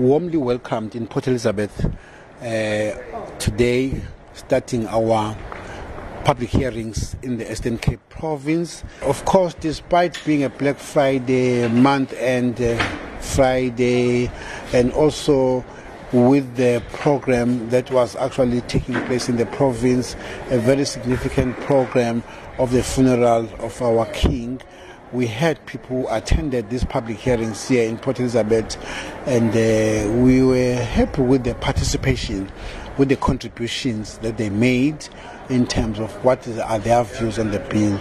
warmly welcomed in Port Elizabeth uh, today, starting our public hearings in the Eastern Cape province. Of course, despite being a Black Friday month and uh, Friday, and also with the program that was actually taking place in the province, a very significant program of the funeral of our king. We had people who attended these public hearings here in Port Elizabeth, and uh, we were happy with the participation, with the contributions that they made in terms of what are their views on the bill.